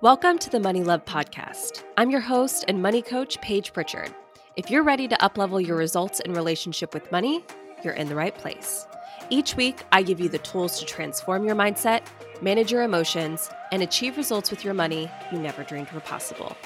Welcome to the Money Love Podcast. I'm your host and money coach, Paige Pritchard. If you're ready to uplevel your results in relationship with money, you're in the right place. Each week, I give you the tools to transform your mindset, manage your emotions, and achieve results with your money you never dreamed were possible.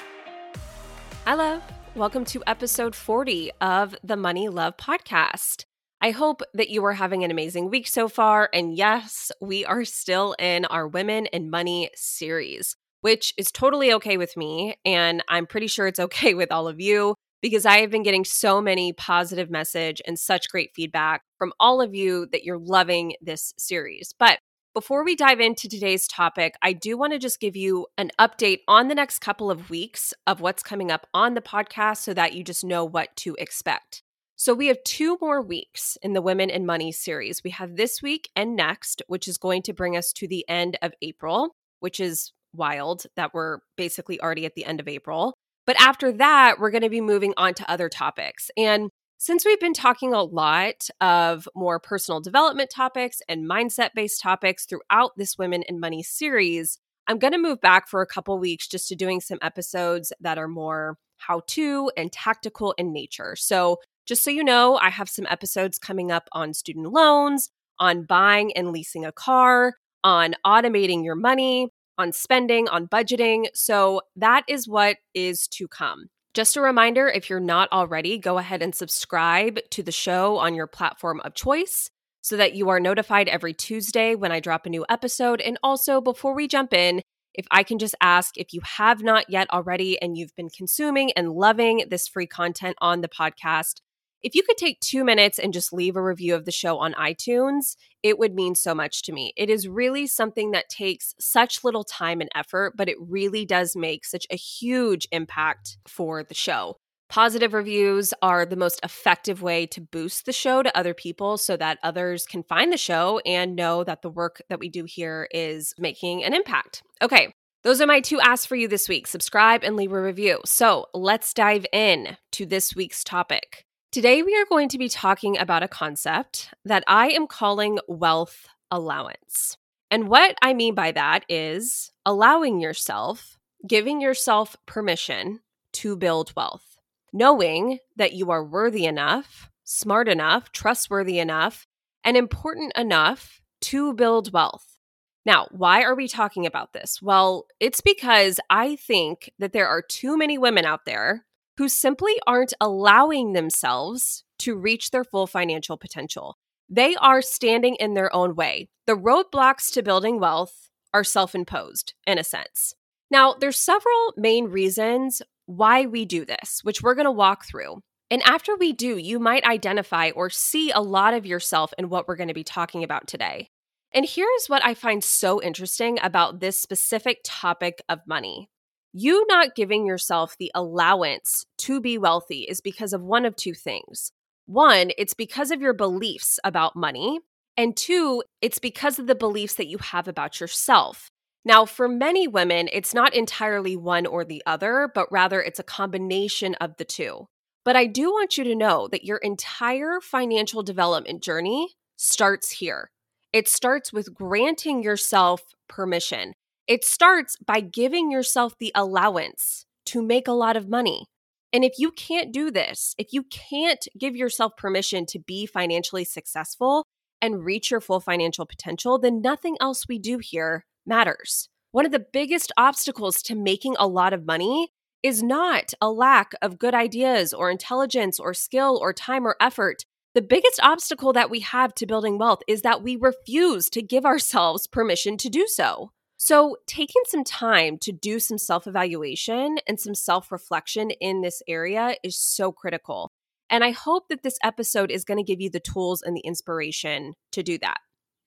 Hello, welcome to episode 40 of the Money Love Podcast. I hope that you are having an amazing week so far. And yes, we are still in our Women and Money series, which is totally okay with me. And I'm pretty sure it's okay with all of you because I have been getting so many positive message and such great feedback from all of you that you're loving this series. But before we dive into today's topic, I do want to just give you an update on the next couple of weeks of what's coming up on the podcast so that you just know what to expect. So we have two more weeks in the Women and Money series. We have this week and next, which is going to bring us to the end of April, which is wild that we're basically already at the end of April. But after that, we're going to be moving on to other topics. And since we've been talking a lot of more personal development topics and mindset based topics throughout this Women and Money series, I'm going to move back for a couple weeks just to doing some episodes that are more how to and tactical in nature. So just so you know, I have some episodes coming up on student loans, on buying and leasing a car, on automating your money, on spending, on budgeting. So that is what is to come. Just a reminder if you're not already, go ahead and subscribe to the show on your platform of choice so that you are notified every Tuesday when I drop a new episode. And also, before we jump in, if I can just ask if you have not yet already and you've been consuming and loving this free content on the podcast, if you could take two minutes and just leave a review of the show on iTunes, it would mean so much to me. It is really something that takes such little time and effort, but it really does make such a huge impact for the show. Positive reviews are the most effective way to boost the show to other people so that others can find the show and know that the work that we do here is making an impact. Okay, those are my two asks for you this week subscribe and leave a review. So let's dive in to this week's topic. Today, we are going to be talking about a concept that I am calling wealth allowance. And what I mean by that is allowing yourself, giving yourself permission to build wealth, knowing that you are worthy enough, smart enough, trustworthy enough, and important enough to build wealth. Now, why are we talking about this? Well, it's because I think that there are too many women out there who simply aren't allowing themselves to reach their full financial potential. They are standing in their own way. The roadblocks to building wealth are self imposed, in a sense. Now, there's several main reasons why we do this, which we're going to walk through. And after we do, you might identify or see a lot of yourself in what we're going to be talking about today. And here's what I find so interesting about this specific topic of money you not giving yourself the allowance to be wealthy is because of one of two things. One, it's because of your beliefs about money. And two, it's because of the beliefs that you have about yourself. Now, for many women, it's not entirely one or the other, but rather it's a combination of the two. But I do want you to know that your entire financial development journey starts here. It starts with granting yourself permission it starts by giving yourself the allowance to make a lot of money. And if you can't do this, if you can't give yourself permission to be financially successful and reach your full financial potential, then nothing else we do here matters. One of the biggest obstacles to making a lot of money is not a lack of good ideas or intelligence or skill or time or effort. The biggest obstacle that we have to building wealth is that we refuse to give ourselves permission to do so. So, taking some time to do some self evaluation and some self reflection in this area is so critical. And I hope that this episode is going to give you the tools and the inspiration to do that.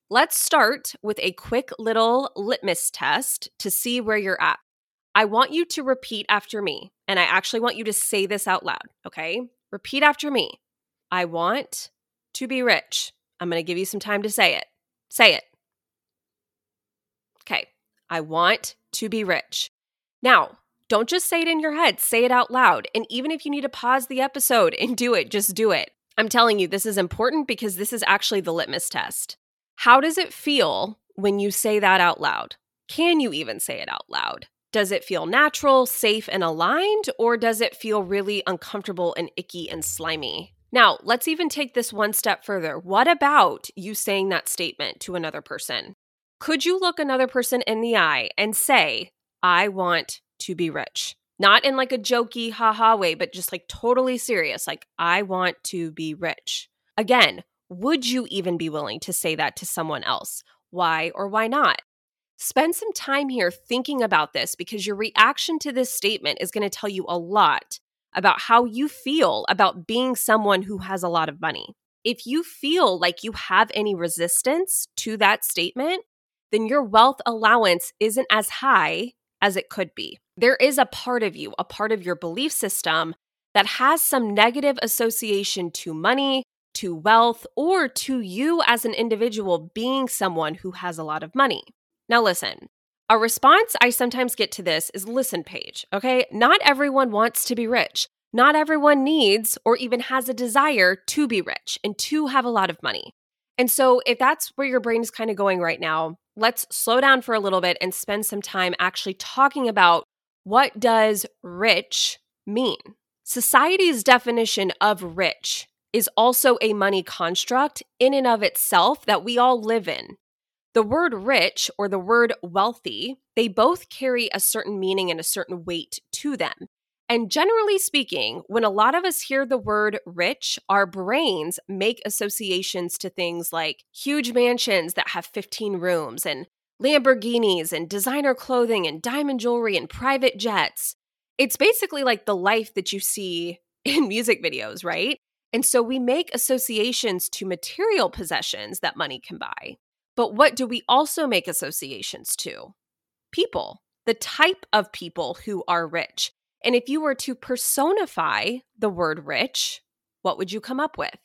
Let's start with a quick little litmus test to see where you're at. I want you to repeat after me, and I actually want you to say this out loud, okay? Repeat after me. I want to be rich. I'm going to give you some time to say it. Say it. Okay. I want to be rich. Now, don't just say it in your head, say it out loud. And even if you need to pause the episode and do it, just do it. I'm telling you, this is important because this is actually the litmus test. How does it feel when you say that out loud? Can you even say it out loud? Does it feel natural, safe, and aligned, or does it feel really uncomfortable and icky and slimy? Now, let's even take this one step further. What about you saying that statement to another person? Could you look another person in the eye and say, I want to be rich? Not in like a jokey, haha way, but just like totally serious. Like, I want to be rich. Again, would you even be willing to say that to someone else? Why or why not? Spend some time here thinking about this because your reaction to this statement is going to tell you a lot about how you feel about being someone who has a lot of money. If you feel like you have any resistance to that statement, then your wealth allowance isn't as high as it could be. There is a part of you, a part of your belief system that has some negative association to money, to wealth, or to you as an individual being someone who has a lot of money. Now, listen, a response I sometimes get to this is listen, Paige, okay? Not everyone wants to be rich. Not everyone needs or even has a desire to be rich and to have a lot of money. And so, if that's where your brain is kind of going right now, let's slow down for a little bit and spend some time actually talking about what does rich mean? Society's definition of rich is also a money construct in and of itself that we all live in. The word rich or the word wealthy, they both carry a certain meaning and a certain weight to them. And generally speaking, when a lot of us hear the word rich, our brains make associations to things like huge mansions that have 15 rooms and Lamborghinis and designer clothing and diamond jewelry and private jets. It's basically like the life that you see in music videos, right? And so we make associations to material possessions that money can buy. But what do we also make associations to? People, the type of people who are rich. And if you were to personify the word rich, what would you come up with?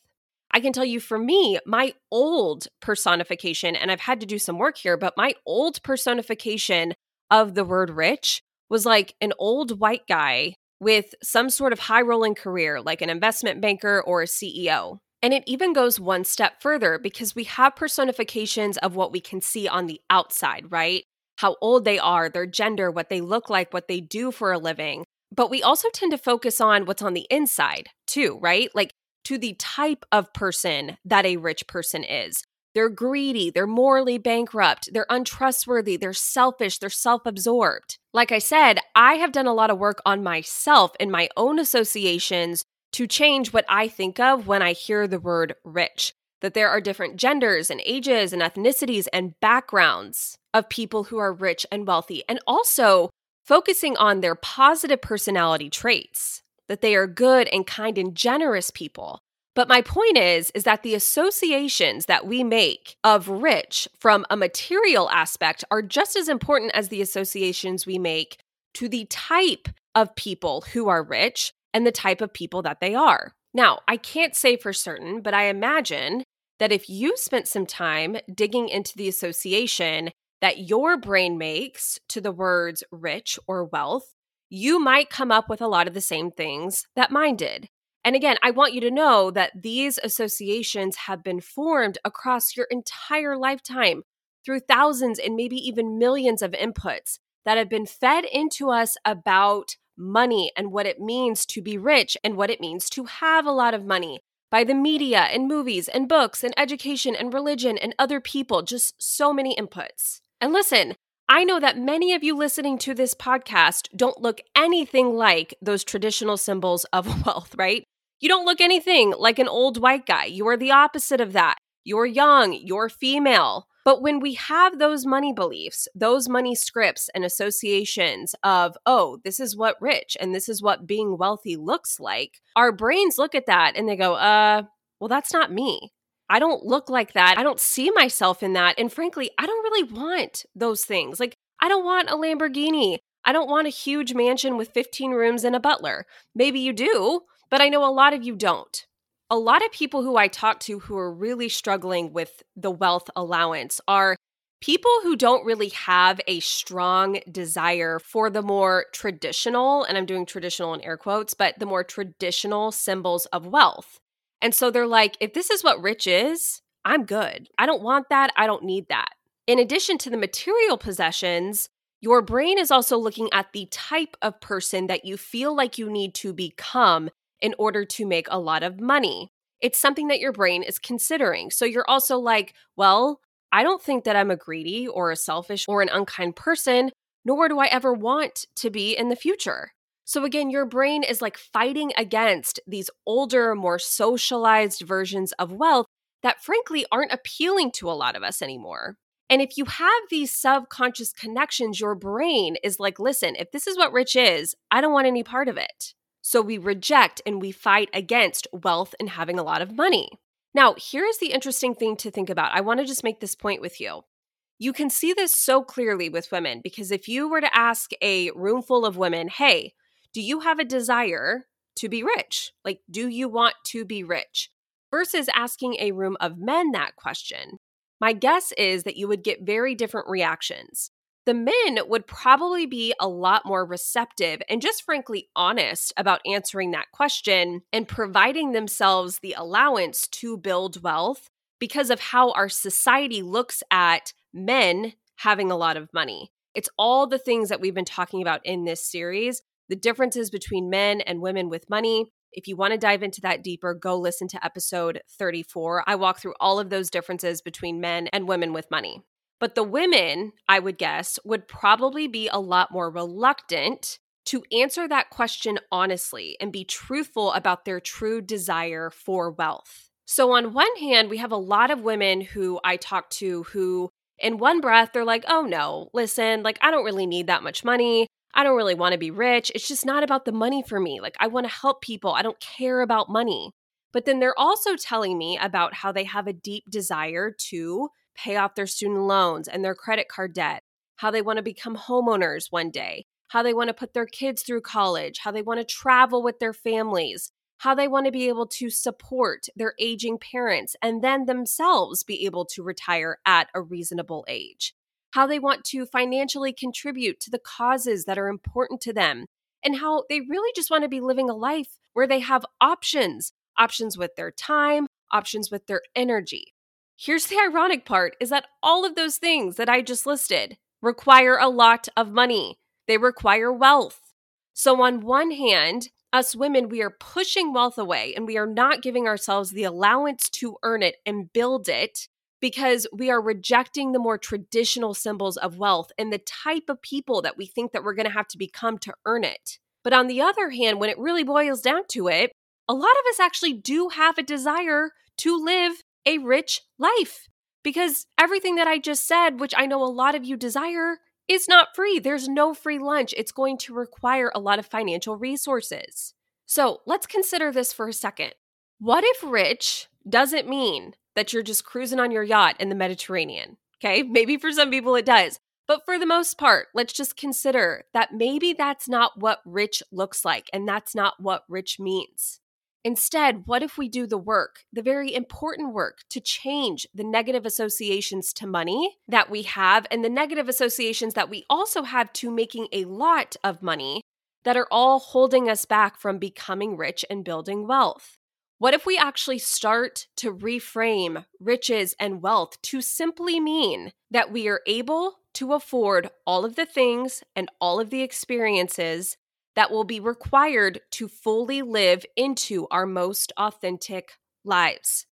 I can tell you for me, my old personification, and I've had to do some work here, but my old personification of the word rich was like an old white guy with some sort of high rolling career, like an investment banker or a CEO. And it even goes one step further because we have personifications of what we can see on the outside, right? How old they are, their gender, what they look like, what they do for a living. But we also tend to focus on what's on the inside too, right? Like to the type of person that a rich person is. They're greedy, they're morally bankrupt, they're untrustworthy, they're selfish, they're self absorbed. Like I said, I have done a lot of work on myself in my own associations to change what I think of when I hear the word rich. That there are different genders and ages and ethnicities and backgrounds of people who are rich and wealthy, and also focusing on their positive personality traits, that they are good and kind and generous people. But my point is is that the associations that we make of rich from a material aspect are just as important as the associations we make to the type of people who are rich and the type of people that they are. Now, I can't say for certain, but I imagine that if you spent some time digging into the association that your brain makes to the words rich or wealth, you might come up with a lot of the same things that mine did. And again, I want you to know that these associations have been formed across your entire lifetime through thousands and maybe even millions of inputs that have been fed into us about money and what it means to be rich and what it means to have a lot of money by the media and movies and books and education and religion and other people, just so many inputs. And listen, I know that many of you listening to this podcast don't look anything like those traditional symbols of wealth, right? You don't look anything like an old white guy. You are the opposite of that. You're young, you're female. But when we have those money beliefs, those money scripts and associations of, oh, this is what rich and this is what being wealthy looks like, our brains look at that and they go, uh, well, that's not me. I don't look like that. I don't see myself in that. And frankly, I don't really want those things. Like, I don't want a Lamborghini. I don't want a huge mansion with 15 rooms and a butler. Maybe you do, but I know a lot of you don't a lot of people who I talk to who are really struggling with the wealth allowance are people who don't really have a strong desire for the more traditional, and I'm doing traditional in air quotes, but the more traditional symbols of wealth. And so they're like, if this is what rich is, I'm good. I don't want that. I don't need that. In addition to the material possessions, Your brain is also looking at the type of person that you feel like you need to become in order to make a lot of money. It's something that your brain is considering. So you're also like, well, I don't think that I'm a greedy or a selfish or an unkind person, nor do I ever want to be in the future. So again, your brain is like fighting against these older, more socialized versions of wealth that frankly aren't appealing to a lot of us anymore. And if you have these subconscious connections, your brain is like, listen, if this is what rich is, I don't want any part of it. So we reject and we fight against wealth and having a lot of money. Now, here's the interesting thing to think about. I want to just make this point with you. You can see this so clearly with women because if you were to ask a room full of women, hey, do you have a desire to be rich? Like, do you want to be rich? Versus asking a room of men that question, my guess is that you would get very different reactions. The men would probably be a lot more receptive and just frankly honest about answering that question and providing themselves the allowance to build wealth because of how our society looks at men having a lot of money. It's all the things that we've been talking about in this series the differences between men and women with money. If you want to dive into that deeper, go listen to episode 34. I walk through all of those differences between men and women with money. But the women, I would guess, would probably be a lot more reluctant to answer that question honestly and be truthful about their true desire for wealth. So, on one hand, we have a lot of women who I talk to who, in one breath, they're like, oh no, listen, like, I don't really need that much money. I don't really want to be rich. It's just not about the money for me. Like, I want to help people. I don't care about money. But then they're also telling me about how they have a deep desire to pay off their student loans and their credit card debt, how they want to become homeowners one day, how they want to put their kids through college, how they want to travel with their families, how they want to be able to support their aging parents and then themselves be able to retire at a reasonable age how they want to financially contribute to the causes that are important to them, and how they really just want to be living a life where they have options options with their time, options with their energy. Here's the ironic part is that all of those things that I just listed require a lot of money. They require wealth. So on one hand, us women, we are pushing wealth away and we are not giving ourselves the allowance to earn it and build it because we are rejecting the more traditional symbols of wealth and the type of people that we think that we're going to have to become to earn it. But on the other hand, when it really boils down to it, a lot of us actually do have a desire to live a rich life because everything that I just said, which I know a lot of you desire, is not free. There's no free lunch. It's going to require a lot of financial resources. So let's consider this for a second. What if rich doesn't mean that you're just cruising on your yacht in the Mediterranean. Okay, maybe for some people it does. But for the most part, let's just consider that maybe that's not what rich looks like, and that's not what rich means. Instead, what if we do the work, the very important work, to change the negative associations to money that we have and the negative associations that we also have to making a lot of money that are all holding us back from becoming rich and building wealth? What if we actually start to reframe riches and wealth to simply mean that we are able to afford all of the things and all of the experiences that will be required to fully live into our most authentic lives?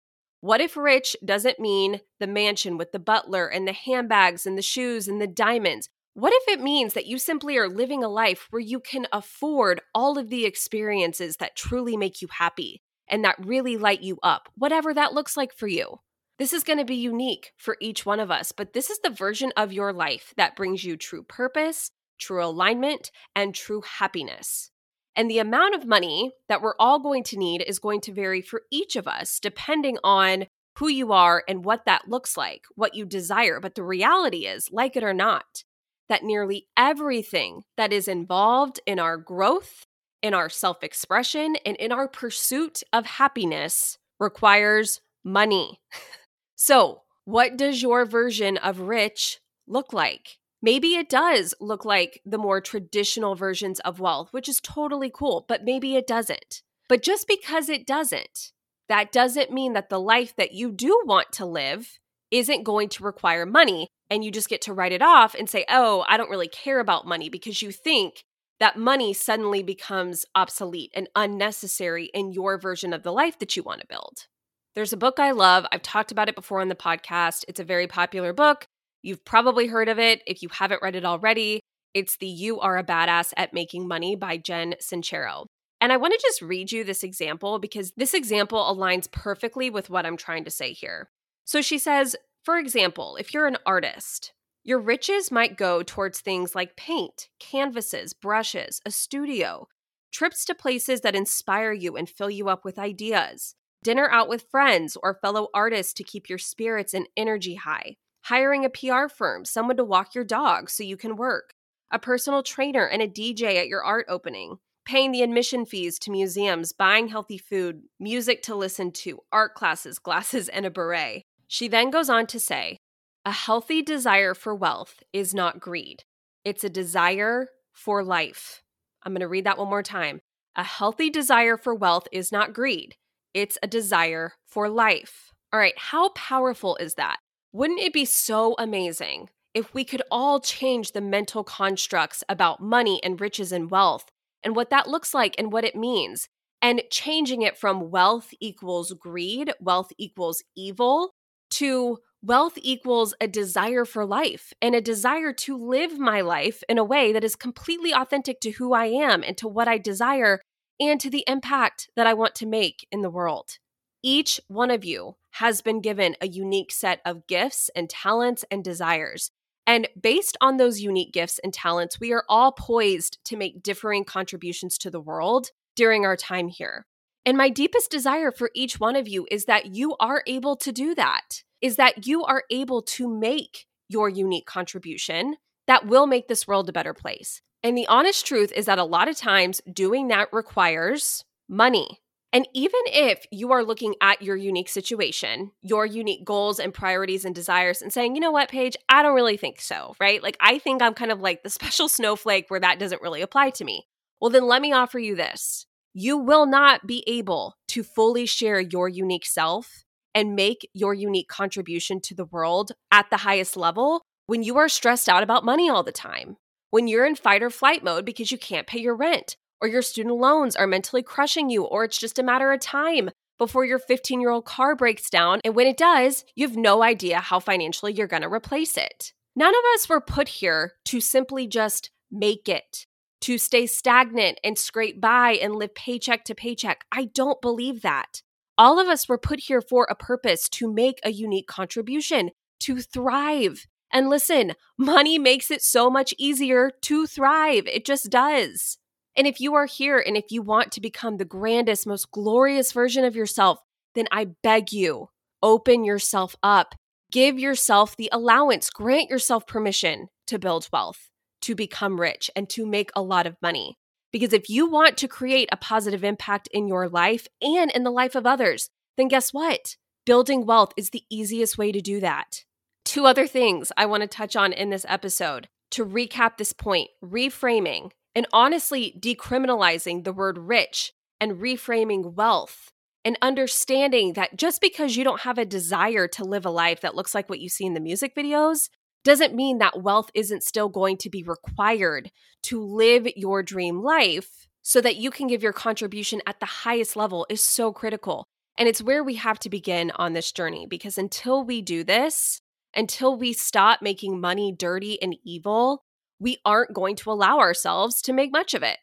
What if rich doesn't mean the mansion with the butler and the handbags and the shoes and the diamonds? What if it means that you simply are living a life where you can afford all of the experiences that truly make you happy? And that really light you up, whatever that looks like for you. This is going to be unique for each one of us, but this is the version of your life that brings you true purpose, true alignment, and true happiness. And the amount of money that we're all going to need is going to vary for each of us, depending on who you are and what that looks like, what you desire. But the reality is, like it or not, that nearly everything that is involved in our growth in our self expression and in our pursuit of happiness requires money. so, what does your version of rich look like? Maybe it does look like the more traditional versions of wealth, which is totally cool, but maybe it doesn't. But just because it doesn't, that doesn't mean that the life that you do want to live isn't going to require money and you just get to write it off and say, oh, I don't really care about money because you think that money suddenly becomes obsolete and unnecessary in your version of the life that you want to build. There's a book I love. I've talked about it before on the podcast. It's a very popular book. You've probably heard of it if you haven't read it already. It's the You Are a Badass at Making Money by Jen Sincero. And I want to just read you this example because this example aligns perfectly with what I'm trying to say here. So she says, for example, if you're an artist, your riches might go towards things like paint, canvases, brushes, a studio, trips to places that inspire you and fill you up with ideas, dinner out with friends or fellow artists to keep your spirits and energy high, hiring a PR firm, someone to walk your dog so you can work, a personal trainer and a DJ at your art opening, paying the admission fees to museums, buying healthy food, music to listen to, art classes, glasses, and a beret. She then goes on to say, a healthy desire for wealth is not greed, it's a desire for life. I'm going to read that one more time. A healthy desire for wealth is not greed, it's a desire for life. All right, how powerful is that? Wouldn't it be so amazing if we could all change the mental constructs about money and riches and wealth and what that looks like and what it means? And changing it from wealth equals greed, wealth equals evil, to Wealth equals a desire for life and a desire to live my life in a way that is completely authentic to who I am and to what I desire and to the impact that I want to make in the world. Each one of you has been given a unique set of gifts and talents and desires. And based on those unique gifts and talents, we are all poised to make differing contributions to the world during our time here. And my deepest desire for each one of you is that you are able to do that is that you are able to make your unique contribution that will make this world a better place. And the honest truth is that a lot of times doing that requires money. And even if you are looking at your unique situation, your unique goals and priorities and desires, and saying, you know what, Paige, I don't really think so, right? Like, I think I'm kind of like the special snowflake where that doesn't really apply to me. Well, then let me offer you this you will not be able to fully share your unique self and make your unique contribution to the world at the highest level when you are stressed out about money all the time, when you're in fight or flight mode because you can't pay your rent, or your student loans are mentally crushing you, or it's just a matter of time before your 15 year old car breaks down. And when it does, you have no idea how financially you're going to replace it. None of us were put here to simply just make it, to stay stagnant and scrape by and live paycheck to paycheck. I don't believe that. All of us were put here for a purpose to make a unique contribution, to thrive. And listen, money makes it so much easier to thrive. It just does. And if you are here and if you want to become the grandest, most glorious version of yourself, then I beg you, open yourself up. Give yourself the allowance, grant yourself permission to build wealth, to become rich, and to make a lot of money. Because if you want to create a positive impact in your life and in the life of others, then guess what? Building wealth is the easiest way to do that. Two other things I want to touch on in this episode to recap this point reframing and honestly decriminalizing the word rich and reframing wealth and understanding that just because you don't have a desire to live a life that looks like what you see in the music videos doesn't mean that wealth isn't still going to be required to live your dream life so that you can give your contribution at the highest level is so critical. And it's where we have to begin on this journey because until we do this, until we stop making money dirty and evil, we aren't going to allow ourselves to make much of it.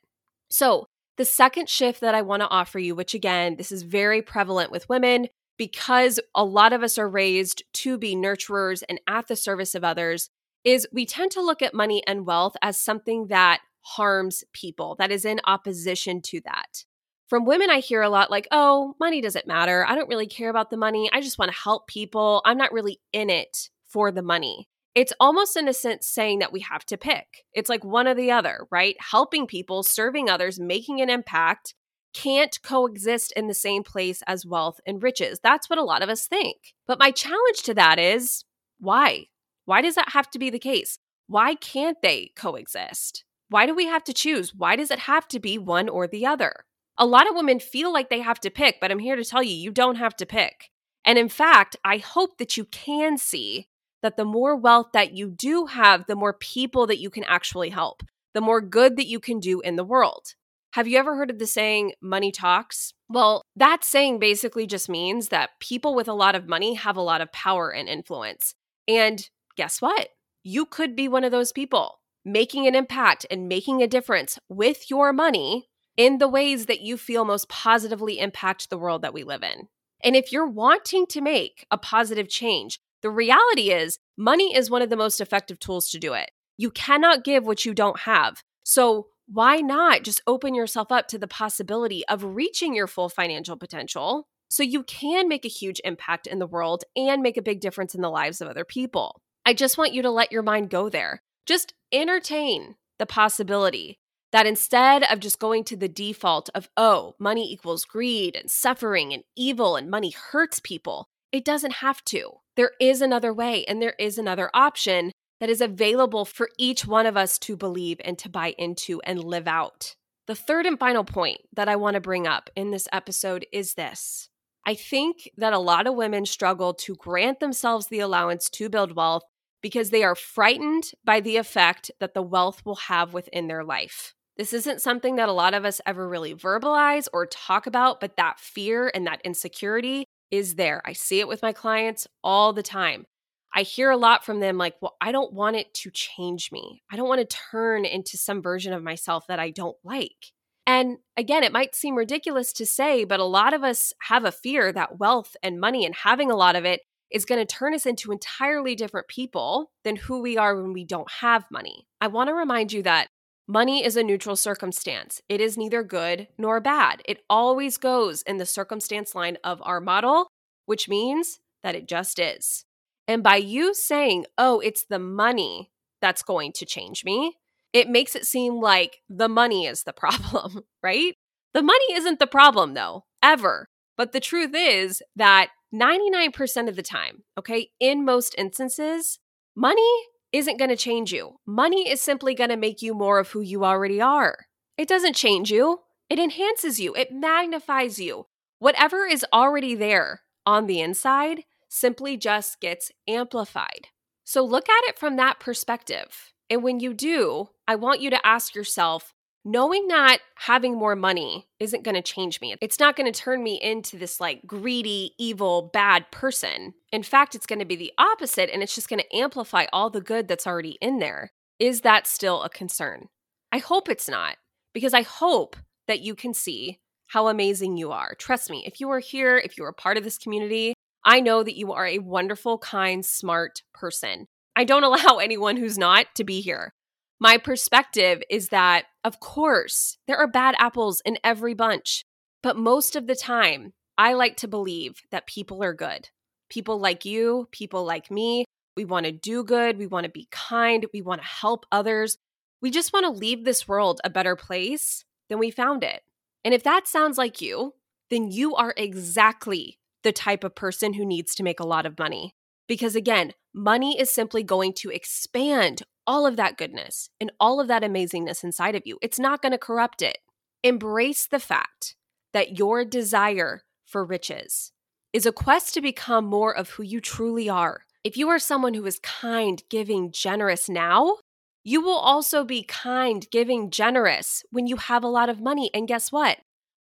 So, the second shift that I want to offer you, which again, this is very prevalent with women, because a lot of us are raised to be nurturers and at the service of others, is we tend to look at money and wealth as something that harms people, that is in opposition to that. From women, I hear a lot like, oh, money doesn't matter. I don't really care about the money. I just want to help people. I'm not really in it for the money. It's almost in a sense saying that we have to pick. It's like one or the other, right? Helping people, serving others, making an impact can't coexist in the same place as wealth and riches. That's what a lot of us think. But my challenge to that is why? Why does that have to be the case? Why can't they coexist? Why do we have to choose? Why does it have to be one or the other? A lot of women feel like they have to pick, but I'm here to tell you, you don't have to pick. And in fact, I hope that you can see that the more wealth that you do have, the more people that you can actually help, the more good that you can do in the world. Have you ever heard of the saying, money talks? Well, that saying basically just means that people with a lot of money have a lot of power and influence. And guess what? You could be one of those people making an impact and making a difference with your money in the ways that you feel most positively impact the world that we live in. And if you're wanting to make a positive change, the reality is money is one of the most effective tools to do it. You cannot give what you don't have. So, why not just open yourself up to the possibility of reaching your full financial potential so you can make a huge impact in the world and make a big difference in the lives of other people? I just want you to let your mind go there. Just entertain the possibility that instead of just going to the default of, oh, money equals greed and suffering and evil and money hurts people, it doesn't have to. There is another way and there is another option that is available for each one of us to believe and to buy into and live out. The third and final point that I want to bring up in this episode is this. I think that a lot of women struggle to grant themselves the allowance to build wealth because they are frightened by the effect that the wealth will have within their life. This isn't something that a lot of us ever really verbalize or talk about, but that fear and that insecurity is there. I see it with my clients all the time. I hear a lot from them like, well, I don't want it to change me. I don't want to turn into some version of myself that I don't like. And again, it might seem ridiculous to say, but a lot of us have a fear that wealth and money and having a lot of it is going to turn us into entirely different people than who we are when we don't have money. I want to remind you that Money is a neutral circumstance. It is neither good nor bad. It always goes in the circumstance line of our model, which means that it just is. And by you saying, oh, it's the money that's going to change me, it makes it seem like the money is the problem, right? The money isn't the problem, though, ever. But the truth is that 99% of the time, okay, in most instances, money isn't going to change you. Money is simply going to make you more of who you already are. It doesn't change you, it enhances you, it magnifies you. Whatever is already there on the inside simply just gets amplified. So look at it from that perspective. And when you do, I want you to ask yourself knowing that having more money isn't going to change me. It's not going to turn me into this like greedy, evil, bad person. In fact, it's going to be the opposite and it's just going to amplify all the good that's already in there. Is that still a concern? I hope it's not, because I hope that you can see how amazing you are. Trust me, if you are here, if you are part of this community, I know that you are a wonderful, kind, smart person. I don't allow anyone who's not to be here my perspective is that, of course, there are bad apples in every bunch, but most of the time, I like to believe that people are good. People like you, people like me, we want to do good, we want to be kind, we want to help others. We just want to leave this world a better place than we found it. And if that sounds like you, then you are exactly the type of person who needs to make a lot of money. Because again, money is simply going to expand all of that goodness and all of that amazingness inside of you. It's not going to corrupt it. Embrace the fact that your desire for riches is a quest to become more of who you truly are. If you are someone who is kind, giving, generous now, you will also be kind, giving, generous when you have a lot of money. And guess what?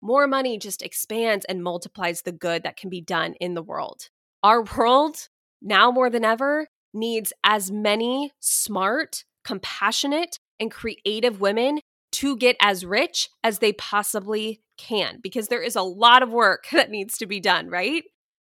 More money just expands and multiplies the good that can be done in the world. Our world, now more than ever, needs as many smart, compassionate, and creative women to get as rich as they possibly can because there is a lot of work that needs to be done, right?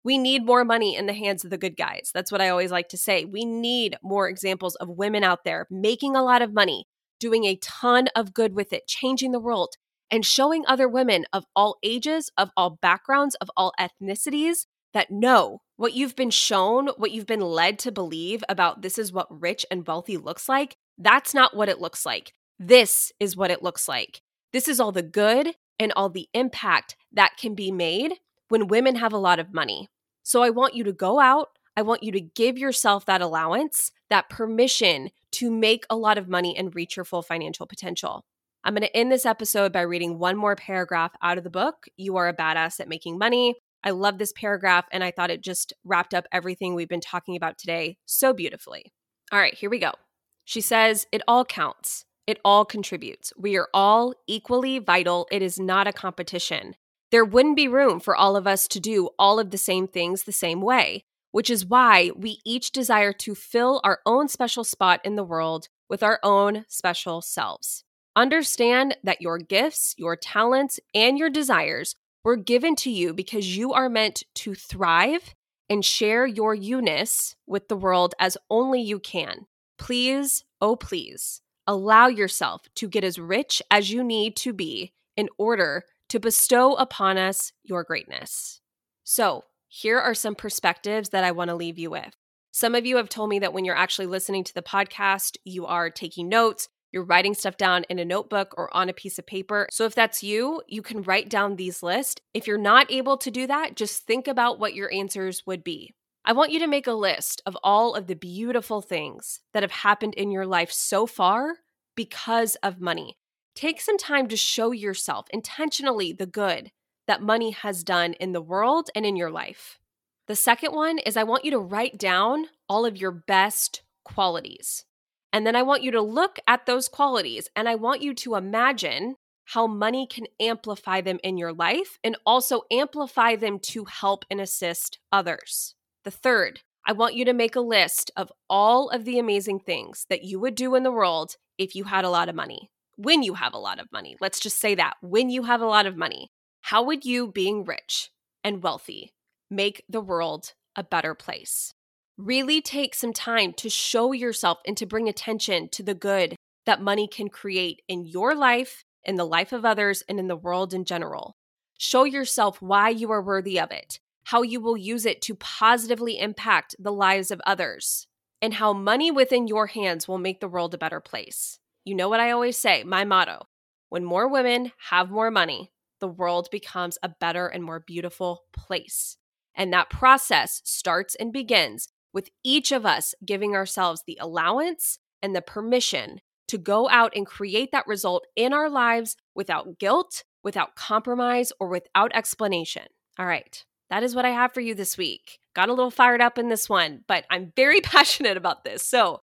We need more money in the hands of the good guys. That's what I always like to say. We need more examples of women out there making a lot of money, doing a ton of good with it, changing the world, and showing other women of all ages, of all backgrounds, of all ethnicities that no, what you've been shown, what you've been led to believe about this is what rich and wealthy looks like, that's not what it looks like. This is what it looks like. This is all the good and all the impact that can be made when women have a lot of money. So I want you to go out. I want you to give yourself that allowance, that permission to make a lot of money and reach your full financial potential. I'm going to end this episode by reading one more paragraph out of the book, You Are a Badass at Making Money I love this paragraph, and I thought it just wrapped up everything we've been talking about today so beautifully. All right, here we go. She says, It all counts. It all contributes. We are all equally vital. It is not a competition. There wouldn't be room for all of us to do all of the same things the same way, which is why we each desire to fill our own special spot in the world with our own special selves. Understand that your gifts, your talents, and your desires were given to you because you are meant to thrive and share your you-ness with the world as only you can. Please, oh please, allow yourself to get as rich as you need to be in order to bestow upon us your greatness. So, here are some perspectives that I want to leave you with. Some of you have told me that when you're actually listening to the podcast, you are taking notes, you're writing stuff down in a notebook or on a piece of paper. So if that's you, you can write down these lists. If you're not able to do that, just think about what your answers would be. I want you to make a list of all of the beautiful things that have happened in your life so far because of money. Take some time to show yourself intentionally the good that money has done in the world and in your life. The second one is I want you to write down all of your best qualities. And then I want you to look at those qualities and I want you to imagine how money can amplify them in your life and also amplify them to help and assist others. The third, I want you to make a list of all of the amazing things that you would do in the world if you had a lot of money. When you have a lot of money, let's just say that. When you have a lot of money, how would you, being rich and wealthy, make the world a better place? Really take some time to show yourself and to bring attention to the good that money can create in your life, in the life of others, and in the world in general. Show yourself why you are worthy of it, how you will use it to positively impact the lives of others, and how money within your hands will make the world a better place. You know what I always say, my motto when more women have more money, the world becomes a better and more beautiful place. And that process starts and begins with each of us giving ourselves the allowance and the permission to go out and create that result in our lives without guilt, without compromise, or without explanation. All right, that is what I have for you this week. Got a little fired up in this one, but I'm very passionate about this. So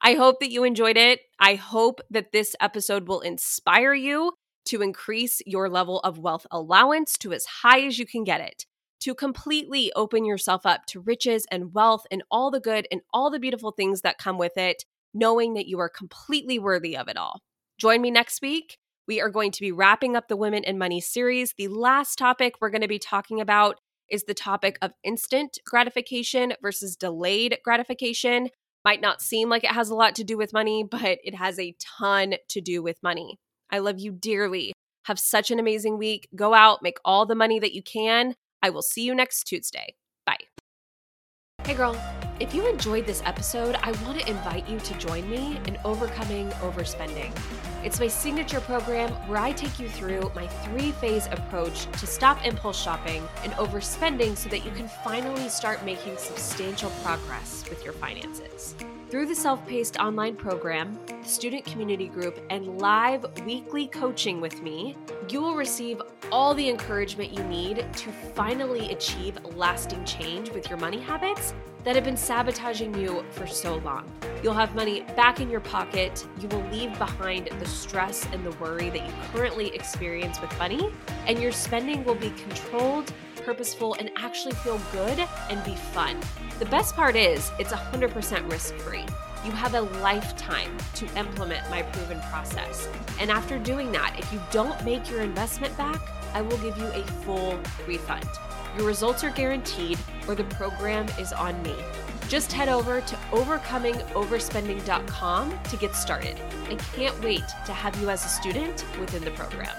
I hope that you enjoyed it. I hope that this episode will inspire you to increase your level of wealth allowance to as high as you can get it to completely open yourself up to riches and wealth and all the good and all the beautiful things that come with it, knowing that you are completely worthy of it all. Join me next week. We are going to be wrapping up the Women and Money series. The last topic we're going to be talking about is the topic of instant gratification versus delayed gratification. Might not seem like it has a lot to do with money, but it has a ton to do with money. I love you dearly. Have such an amazing week. Go out, make all the money that you can. I will see you next Tuesday. Bye. Hey, girl. If you enjoyed this episode, I want to invite you to join me in Overcoming Overspending. It's my signature program where I take you through my three phase approach to stop impulse shopping and overspending so that you can finally start making substantial progress with your finances. Through the self paced online program, the student community group, and live weekly coaching with me, you will receive all the encouragement you need to finally achieve lasting change with your money habits that have been sabotaging you for so long. You'll have money back in your pocket. You will leave behind the stress and the worry that you currently experience with money, and your spending will be controlled purposeful, and actually feel good and be fun. The best part is it's 100% risk free. You have a lifetime to implement my proven process. And after doing that, if you don't make your investment back, I will give you a full refund. Your results are guaranteed, or the program is on me. Just head over to overcomingoverspending.com to get started. I can't wait to have you as a student within the program.